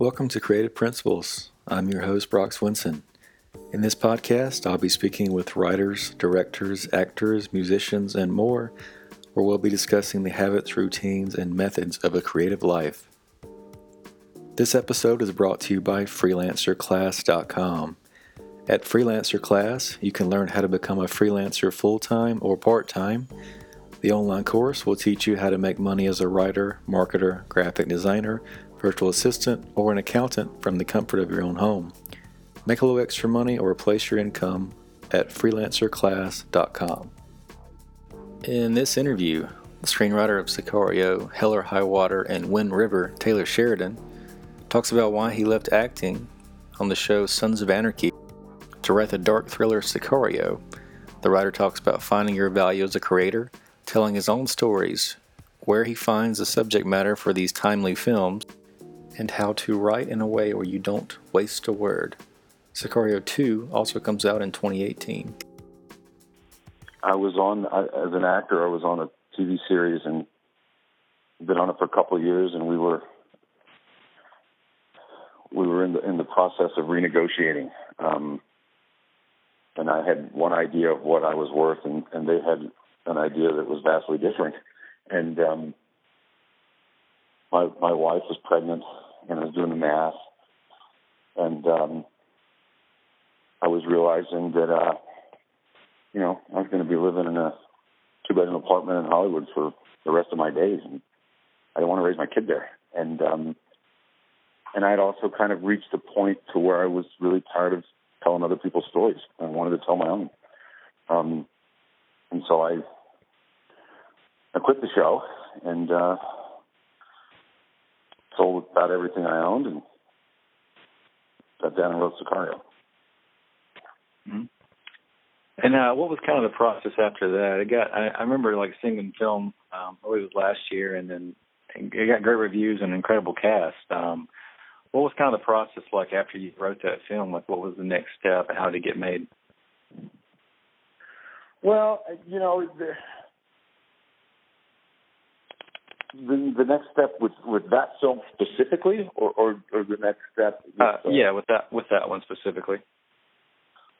Welcome to Creative Principles. I'm your host, Brock Swinson. In this podcast, I'll be speaking with writers, directors, actors, musicians, and more, where we'll be discussing the habits, routines, and methods of a creative life. This episode is brought to you by FreelancerClass.com. At Freelancer Class, you can learn how to become a freelancer full time or part time. The online course will teach you how to make money as a writer, marketer, graphic designer, virtual assistant, or an accountant from the comfort of your own home. Make a little extra money or replace your income at freelancerclass.com. In this interview, the screenwriter of Sicario, Hell or High Water, and Wind River, Taylor Sheridan, talks about why he left acting on the show Sons of Anarchy to write the dark thriller Sicario. The writer talks about finding your value as a creator, telling his own stories, where he finds the subject matter for these timely films, and how to write in a way where you don't waste a word. Sicario 2 also comes out in 2018. I was on as an actor. I was on a TV series and been on it for a couple of years, and we were we were in the in the process of renegotiating. Um, and I had one idea of what I was worth, and, and they had an idea that was vastly different. And um, my my wife was pregnant, and I was doing the math, and um, I was realizing that uh, you know I was going to be living in a two bedroom apartment in Hollywood for the rest of my days, and I didn't want to raise my kid there. And um, and I had also kind of reached a point to where I was really tired of telling other people's stories. I wanted to tell my own. Um, and so I I quit the show and uh, sold about everything I owned and sat down and wrote Sicario. And uh, what was kind of the process after that? It got I, I remember like seeing the film. Um, it was last year, and then it got great reviews and incredible cast. Um, what was kind of the process like after you wrote that film? Like, what was the next step, and how did it get made? Well, you know, the the, the next step with with that film specifically, or or, or the next step. With, Uh, yeah, with that with that one specifically.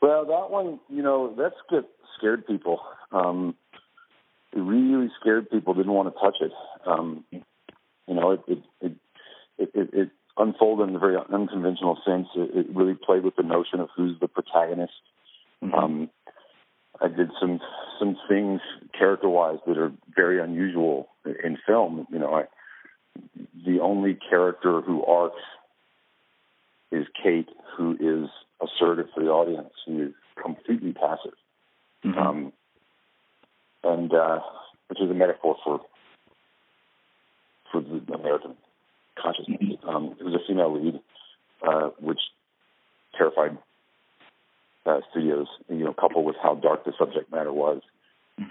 Well, that one, you know, that's good. Scared people. Um, it really scared people. Didn't want to touch it. Um, you know, it it it it, it, it unfolded in a very unconventional sense. It, it really played with the notion of who's the protagonist. Um, I did some some things character wise that are very unusual in film. You know, I, the only character who arcs is Kate, who is assertive for the audience, who is completely passive. Um, and uh, which is a metaphor for for the American consciousness. Um, it was a female lead, uh, which terrified uh, studios. You know, coupled with how dark the subject matter was.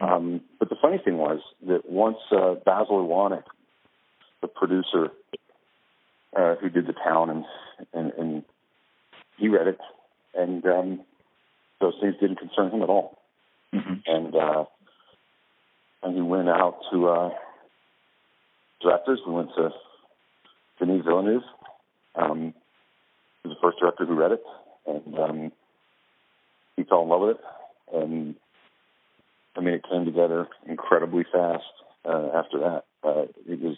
Um, but the funny thing was that once uh, Basil Iwanyk, the producer uh, who did the town, and, and and he read it, and um, those things didn't concern him at all. And uh, and he went out to uh, directors. We went to Denis Villeneuve. Um, was the first director who read it, and um, he fell in love with it. And I mean, it came together incredibly fast uh, after that. Uh, it was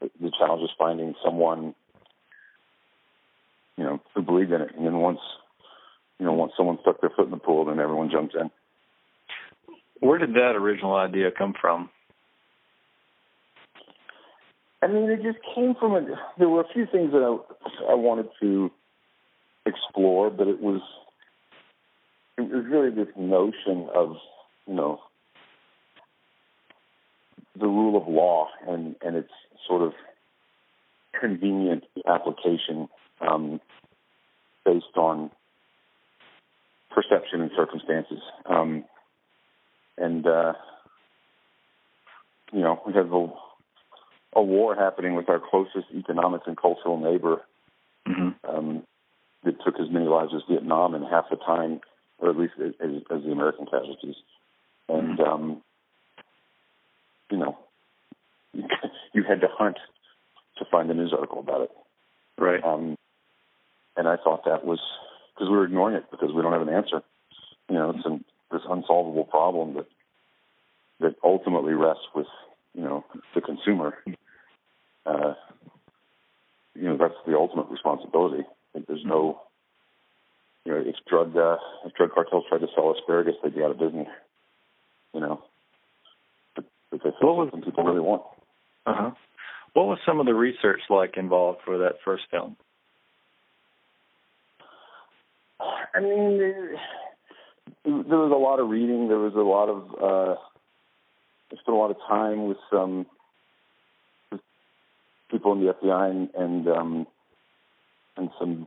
the challenge was finding someone, you know, who believed in it. And then once, you know, once someone stuck their foot in the pool, then everyone jumped in. Where did that original idea come from? I mean, it just came from a. There were a few things that I I wanted to explore, but it was it was really this notion of you know the rule of law and and its sort of convenient application um, based on perception and circumstances. Um, and uh, you know, we have a, a war happening with our closest economic and cultural neighbor Mm-hmm. um, that took as many lives as Vietnam in half the time, or at least as, as the American casualties. And um, you know, you had to hunt to find a news article about it. Right. Um, and I thought that was because we were ignoring it because we don't have an answer. You know, it's an, this unsolvable problem that that ultimately rests with you know the consumer. Uh, you know, that's the ultimate responsibility. I think there's no, you know, if drug uh, if drug cartels tried to sell asparagus, they'd be out of business. You know, but, but they sell something people really want. Uh huh. What was some of the research like involved for that first film? I mean, there, there was a lot of reading. There was a lot of uh, I spent a lot of time with some with people in the FBI and and, um, and some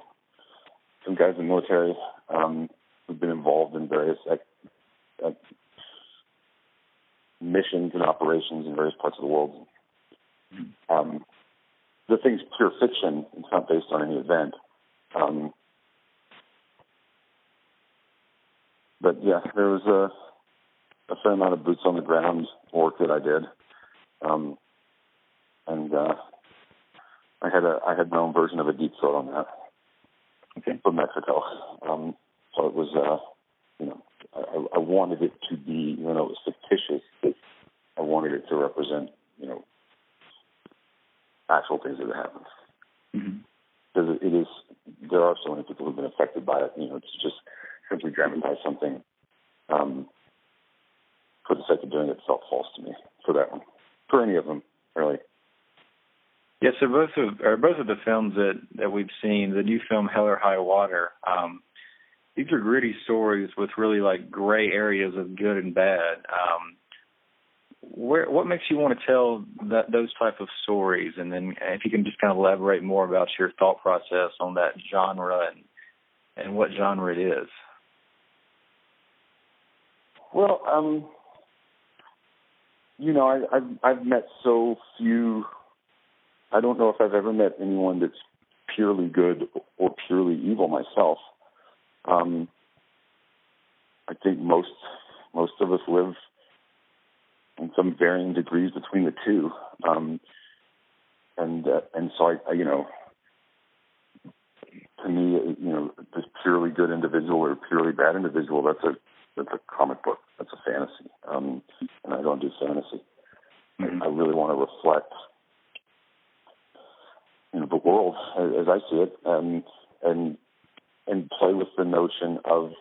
some guys in the military um, who've been involved in various missions and operations in various parts of the world. Um, the thing's pure fiction. It's not based on any event. Um, but yeah, there was a, a fair amount of boots on the ground work that I did, um, and uh, I had a I had my own version of a deep throat on that okay. from Mexico. Um, so it was, uh, you know, I, I wanted it to be, even though it was fictitious, I wanted it to represent, you know, actual things that have happened. Mm-hmm. Because it is, there are so many people who've been affected by it. You know, it's just simply dramatize something um, for the sake of doing it felt false to me for that one. For any of them, really. Yeah, so both of or both of the films that that we've seen, the new film Hell or High Water, um, these are gritty stories with really like gray areas of good and bad. Um, where what makes you want to tell that those type of stories, and then if you can just kind of elaborate more about your thought process on that genre and and what genre it is. Well, um, you know, I, I've I've met so few. I don't know if I've ever met anyone that's purely good or purely evil myself. Um, I think most most of us live in some varying degrees between the two, um, and uh, and so I, I, you know, to me, you know, this purely good individual or purely bad individual, that's a that's a comic book, that's a fantasy, um, and I don't do fantasy. Mm-hmm. I, I really want to reflect, you know, the world as, I see it, and and and play with the notion of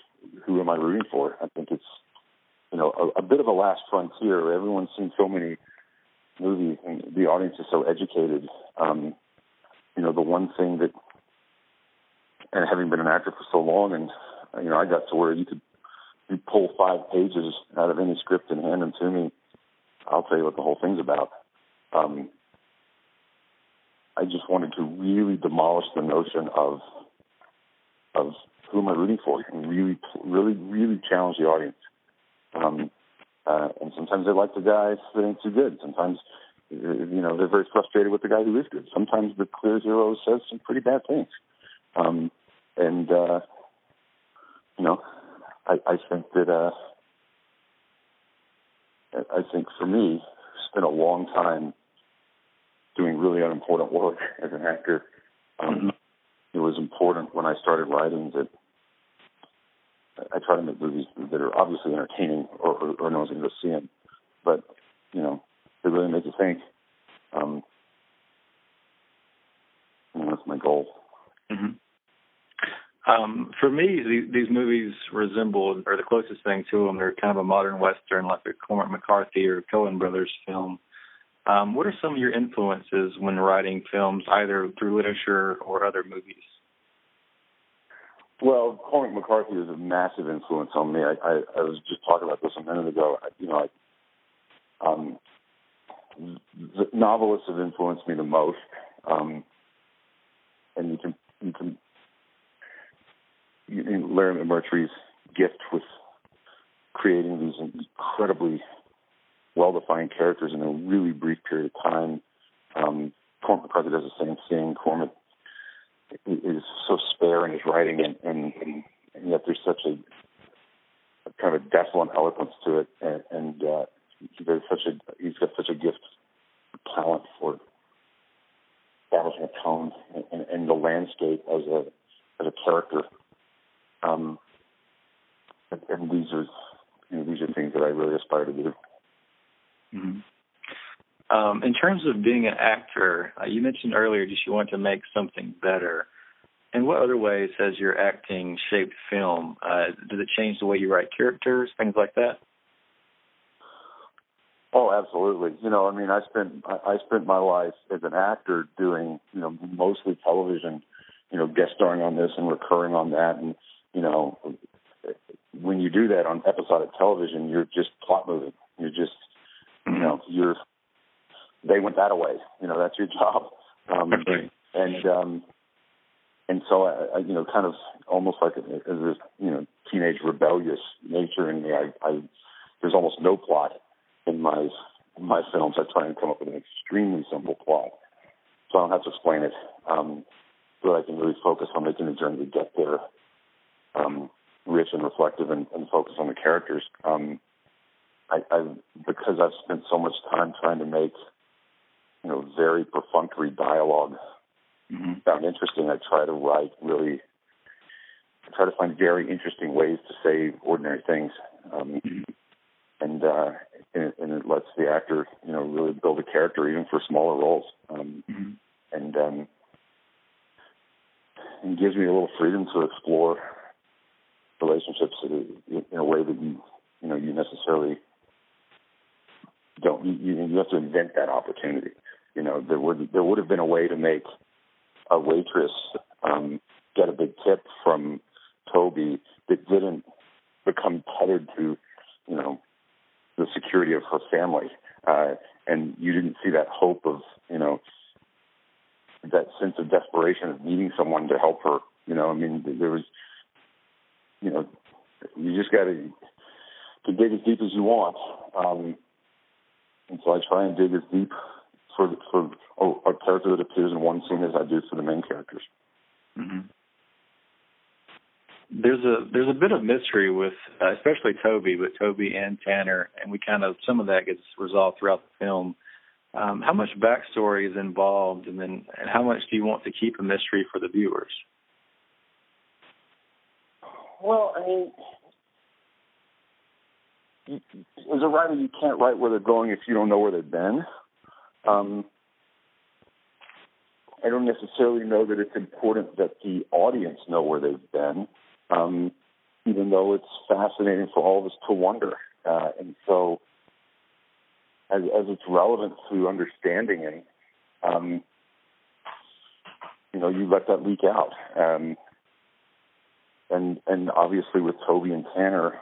who am I rooting for. I think it's you know, a, a bit of a last frontier. Everyone's seen so many movies, and the audience is so educated. Um, you know, the one thing that, and having been an actor for so long, and you know, I got to where you could you pull five pages out of any script and hand them to me. I'll tell you what the whole thing's about. Um, I just wanted to really demolish the notion of of who am I rooting for, and really, really, really challenge the audience. Um, uh, and sometimes they like the guy that ain't too good. Sometimes, you know, they're very frustrated with the guy who is good. Sometimes the clear hero says some pretty bad things. Um, and, uh, you know, I, I think that, uh, I think for me, it's been a long time really unimportant work as an actor. Um, Mm-hmm. It was important when I started writing that I try to make movies that are obviously entertaining, or, or, or no one's going to go see them, but you know, they really make you think. Um, and that's my goal. Mm-hmm. Um, for me, these, these movies resemble, or the closest thing to them, they're kind of a modern western, like a Cormac McCarthy or Coen Brothers film. Um, what are some of your influences when writing films, either through literature or other movies? Well, Cormac McCarthy is a massive influence on me. I, I, I was just talking about this a minute ago. I, you know, I, um, the novelists have influenced me the most, um, and you can you can you, you Larry McMurtry's gift with creating these incredibly well-defined characters in a really brief period of time. Um, Cormac McCarthy does the same thing. Cormac is so spare in his writing, and, and, and yet there's such a, a kind of desolate eloquence to it, and, and uh, he does such a he's got such a gift, talent for establishing a tone and, and the landscape as a as a character. Um, and, and these are you know, these are things that I really aspire to do. Mm-hmm. Um, in terms of being an actor, uh, you mentioned earlier just you want to make something better. In what other ways has your acting shaped film? Uh, does it change the way you write characters, things like that? Oh, absolutely. You know, I mean, I spent I, I spent my life as an actor doing you know mostly television, you know, guest starring on this and recurring on that, and you know, when you do that on episodic television, you're just plot moving. You're just you know you're they went that away. You know, that's your job. Um, right. And um, and so I, I, you know, kind of almost like a, as a you know teenage rebellious nature in me. I, I there's almost no plot in my my films. I try and come up with an extremely simple plot, so I don't have to explain it. Um, so that I can really focus on making the journey to get there, um, rich and reflective, and, and focus on the characters. Um, I, I because I've spent so much time trying to make you know, very perfunctory dialogue mm-hmm. found interesting. I try to write really, I try to find very interesting ways to say ordinary things, um, mm-hmm. and, uh, and and it lets the actor, you know, really build a character even for smaller roles, um, mm-hmm. and um, and gives me a little freedom to explore relationships in a way that you you know you necessarily don't you you have to invent that opportunity you know, there would there would have been a way to make a waitress um, get a big tip from Toby that didn't become tethered to, you know, the security of her family, uh, and you didn't see that hope of, you know, that sense of desperation of needing someone to help her. You know, I mean, there was, you know, you just got to to dig as deep as you want. Um, and so I try and dig as deep for for a, a character that appears in one scene as I do for the main characters. Mm-hmm. There's a there's a bit of mystery with uh, especially Toby, but Toby and Tanner, and we kind of some of that gets resolved throughout the film. Um, how much backstory is involved, and then and how much do you want to keep a mystery for the viewers? Well, I mean, as a writer, you can't write where they're going if you don't know where they've been. Um, I don't necessarily know that it's important that the audience know where they've been, um, even though it's fascinating for all of us to wonder. Uh, and so, as, as it's relevant to understanding it, um, you know, you let that leak out. Um, and and obviously with Toby and Tanner,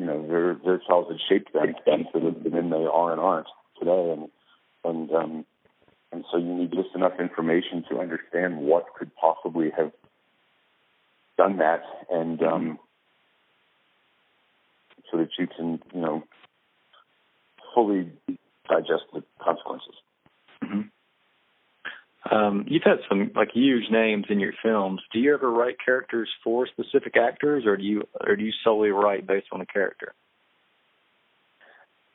you know, their their childhood shaped them, them to the men they are and aren't today. And and um, and so you need just enough information to understand what could possibly have done that, and um, so that you can you know fully digest the consequences. Um, you've had some like huge names in your films. Do you ever write characters for specific actors, or do you or do you solely write based on a character?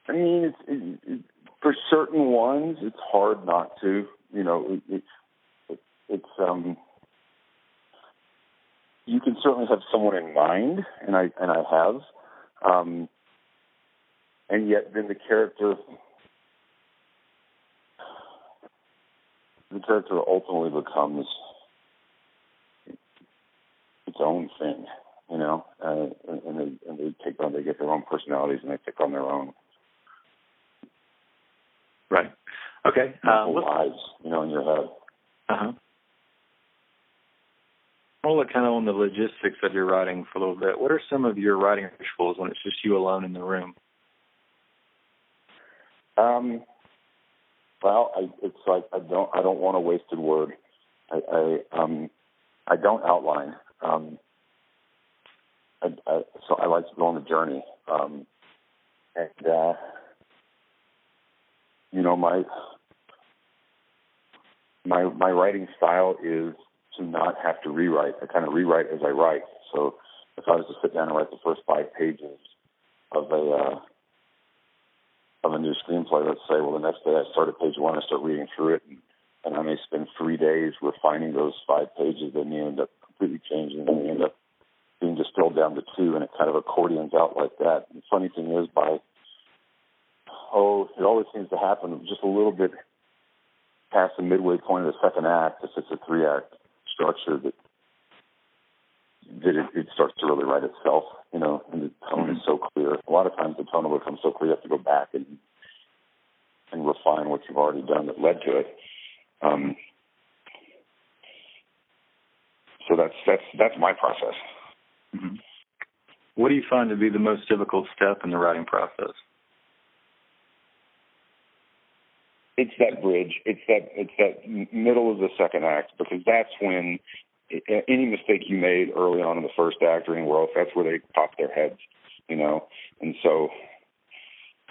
I mean, it's, it, it, for certain ones, it's hard not to. You know, it, it, it's um, you can certainly have someone in mind, and I and I have, um, and yet then the character, the character ultimately becomes its own thing, you know, uh, and, and they and they take on they get their own personalities and they take on their own Right. Okay. Uh, lives, you know, in your head. Uh huh. I'll look kind of on the logistics of your writing for a little bit. What are some of your writing rituals when it's just you alone in the room? Um. Well, I, it's like I don't I don't want a wasted word. I, I um I don't outline. Um, I, I, so I like to go on the journey. Um, and uh, you know, my my my writing style is to not have to rewrite. I kind of rewrite as I write. So if I was to sit down and write the first five pages of a uh, of a new screenplay, let's say, well, the next day I start at page one, I start reading through it, and, and I may spend three days refining those five pages, then you end up completely changing, and you end up being distilled down to two, and it kind of accordions out like that. And the funny thing is, by oh, it always seems to happen just a little bit past the midway point of the second act, if it's a three act structure, that that it, it starts to really write itself, you know, and the tone is mm-hmm. so clear. A lot of times the tone will become so clear you have to go back and and refine what you've already done that led to it. Um, so that's that's that's my process. Mm-hmm. What do you find to be the most difficult step in the writing process? It's that bridge. It's that it's that middle of the second act because that's when any mistake you made early on in the first act or anywhere else, that's where they pop their heads, you know. And so,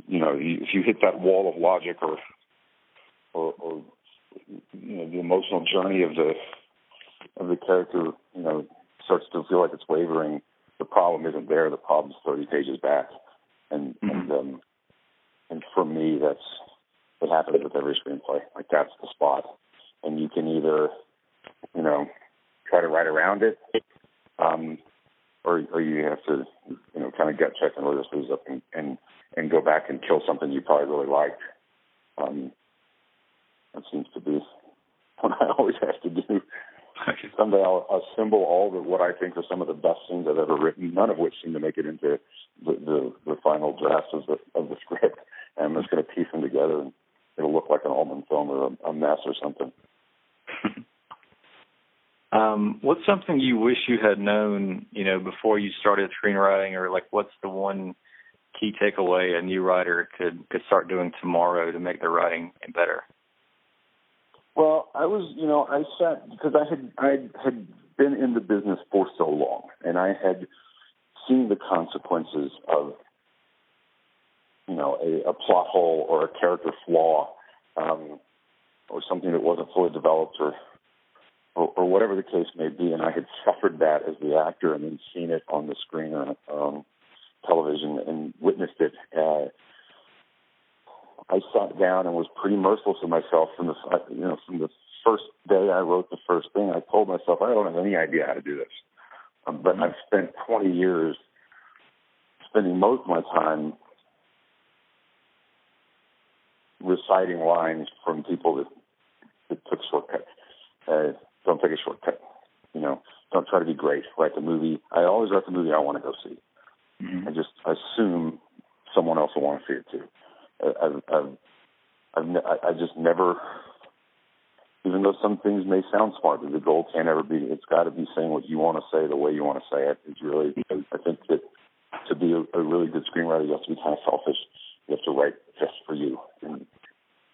you know, if you hit that wall of logic or or, or you know the emotional journey of the of the character, you know, starts to feel like it's wavering. The problem isn't there. The problem's thirty pages back, and mm-hmm. and um, and for me, that's it happens with every screenplay. Like that's the spot, and you can either, you know, try to write around it, um, or or you have to, you know, kind of gut check and roll your sleeves up and, and and go back and kill something you probably really liked. Um, that seems to be what I always have to do. Someday I'll assemble all the what I think are some of the best scenes I've ever written, none of which seem to make it into the the, the final draft of the of the script. And I'm just going to piece them together and it'll look like an Altman film or a, a mess or something. um, what's something you wish you had known, you know, before you started screenwriting, or like what's the one key takeaway a new writer could could start doing tomorrow to make their writing better? Well, I was, you know, I sat because I had I had been in the business for so long, and I had seen the consequences of you know, a, a plot hole or a character flaw, um, or something that wasn't fully developed, or, or or whatever the case may be. And I had suffered that as the actor, and then seen it on the screen um, television and witnessed it. Uh, I sat down and was pretty merciful to myself from the you know from the first day I wrote the first thing. I told myself I don't have any idea how to do this, um, but I've spent 20 years spending most of my time reciting lines from people that, that took shortcuts. Uh, don't take a shortcut. You know, don't try to be great. Write the movie. I always write the movie I want to go see. Mm-hmm. I just assume someone else will want to see it too. I've, I've, I've, I just never, even though some things may sound smart, the goal can't ever be. It's got to be saying what you want to say the way you want to say it. It's really. I think that to be a, a really good screenwriter, you have to be kind of selfish. You have to write just for you, and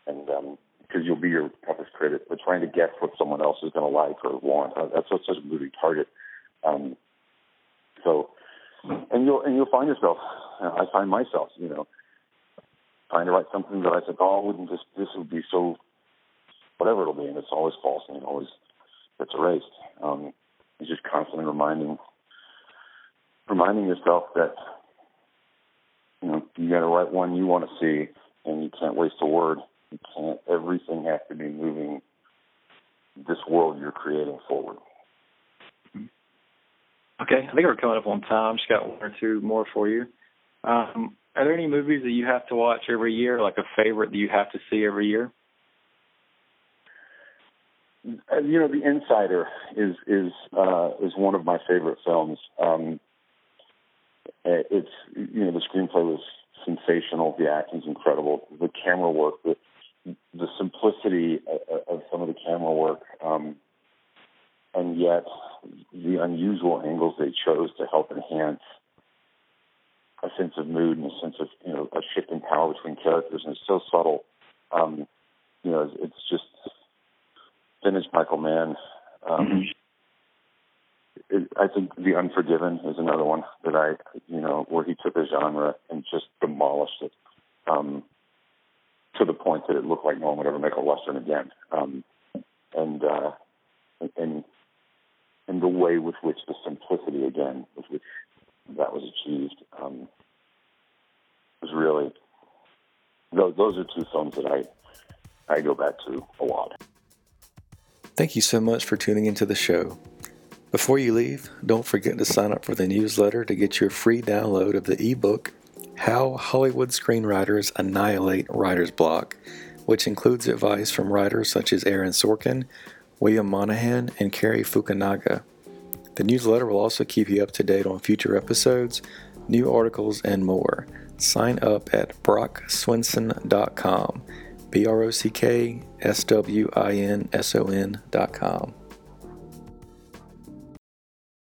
and um, because you'll be your toughest critic. But trying to guess what someone else is going to like or want, uh, such a moving target. Um, so, and you'll and you'll find yourself. I find myself, you know, trying to write something that I said, oh, wouldn't this this would be so, whatever it'll be, and it's always false and it always gets erased. Um, it's just constantly reminding reminding yourself that you know you got to write one you want to see, and you can't waste a word you can't. Everything has to be moving this world you're creating forward. Okay, I think we're coming up on time. Just got one or two more for you. Um, are there any movies that you have to watch every year, like a favorite that you have to see every year? Uh, you know, The Insider is is uh, is one of my favorite films. Um, it's you know the screenplay was sensational, the acting's incredible, the camera work, the the simplicity of, some of the camera work, um, and yet the unusual angles they chose to help enhance a sense of mood and a sense of you know a shift in power between characters, and it's so subtle. Um, you know, it's just vintage Michael Mann. Um, it, I think The Unforgiven is another one that I, you know, where he took a genre and just demolished it um, to the point that it looked like no one would ever make a western again. Um, and uh, and and the way with which the simplicity again with which that was achieved um, was really those those are two films that I I go back to a lot. Thank you so much for tuning into the show. Before you leave, don't forget to sign up for the newsletter to get your free download of the ebook How Hollywood Screenwriters Annihilate Writer's Block, which includes advice from writers such as Aaron Sorkin, William Monahan, and Cary Fukunaga. The newsletter will also keep you up to date on future episodes, new articles, and more. Sign up at brockswinson.com. B R O C K S W I N S O N.com.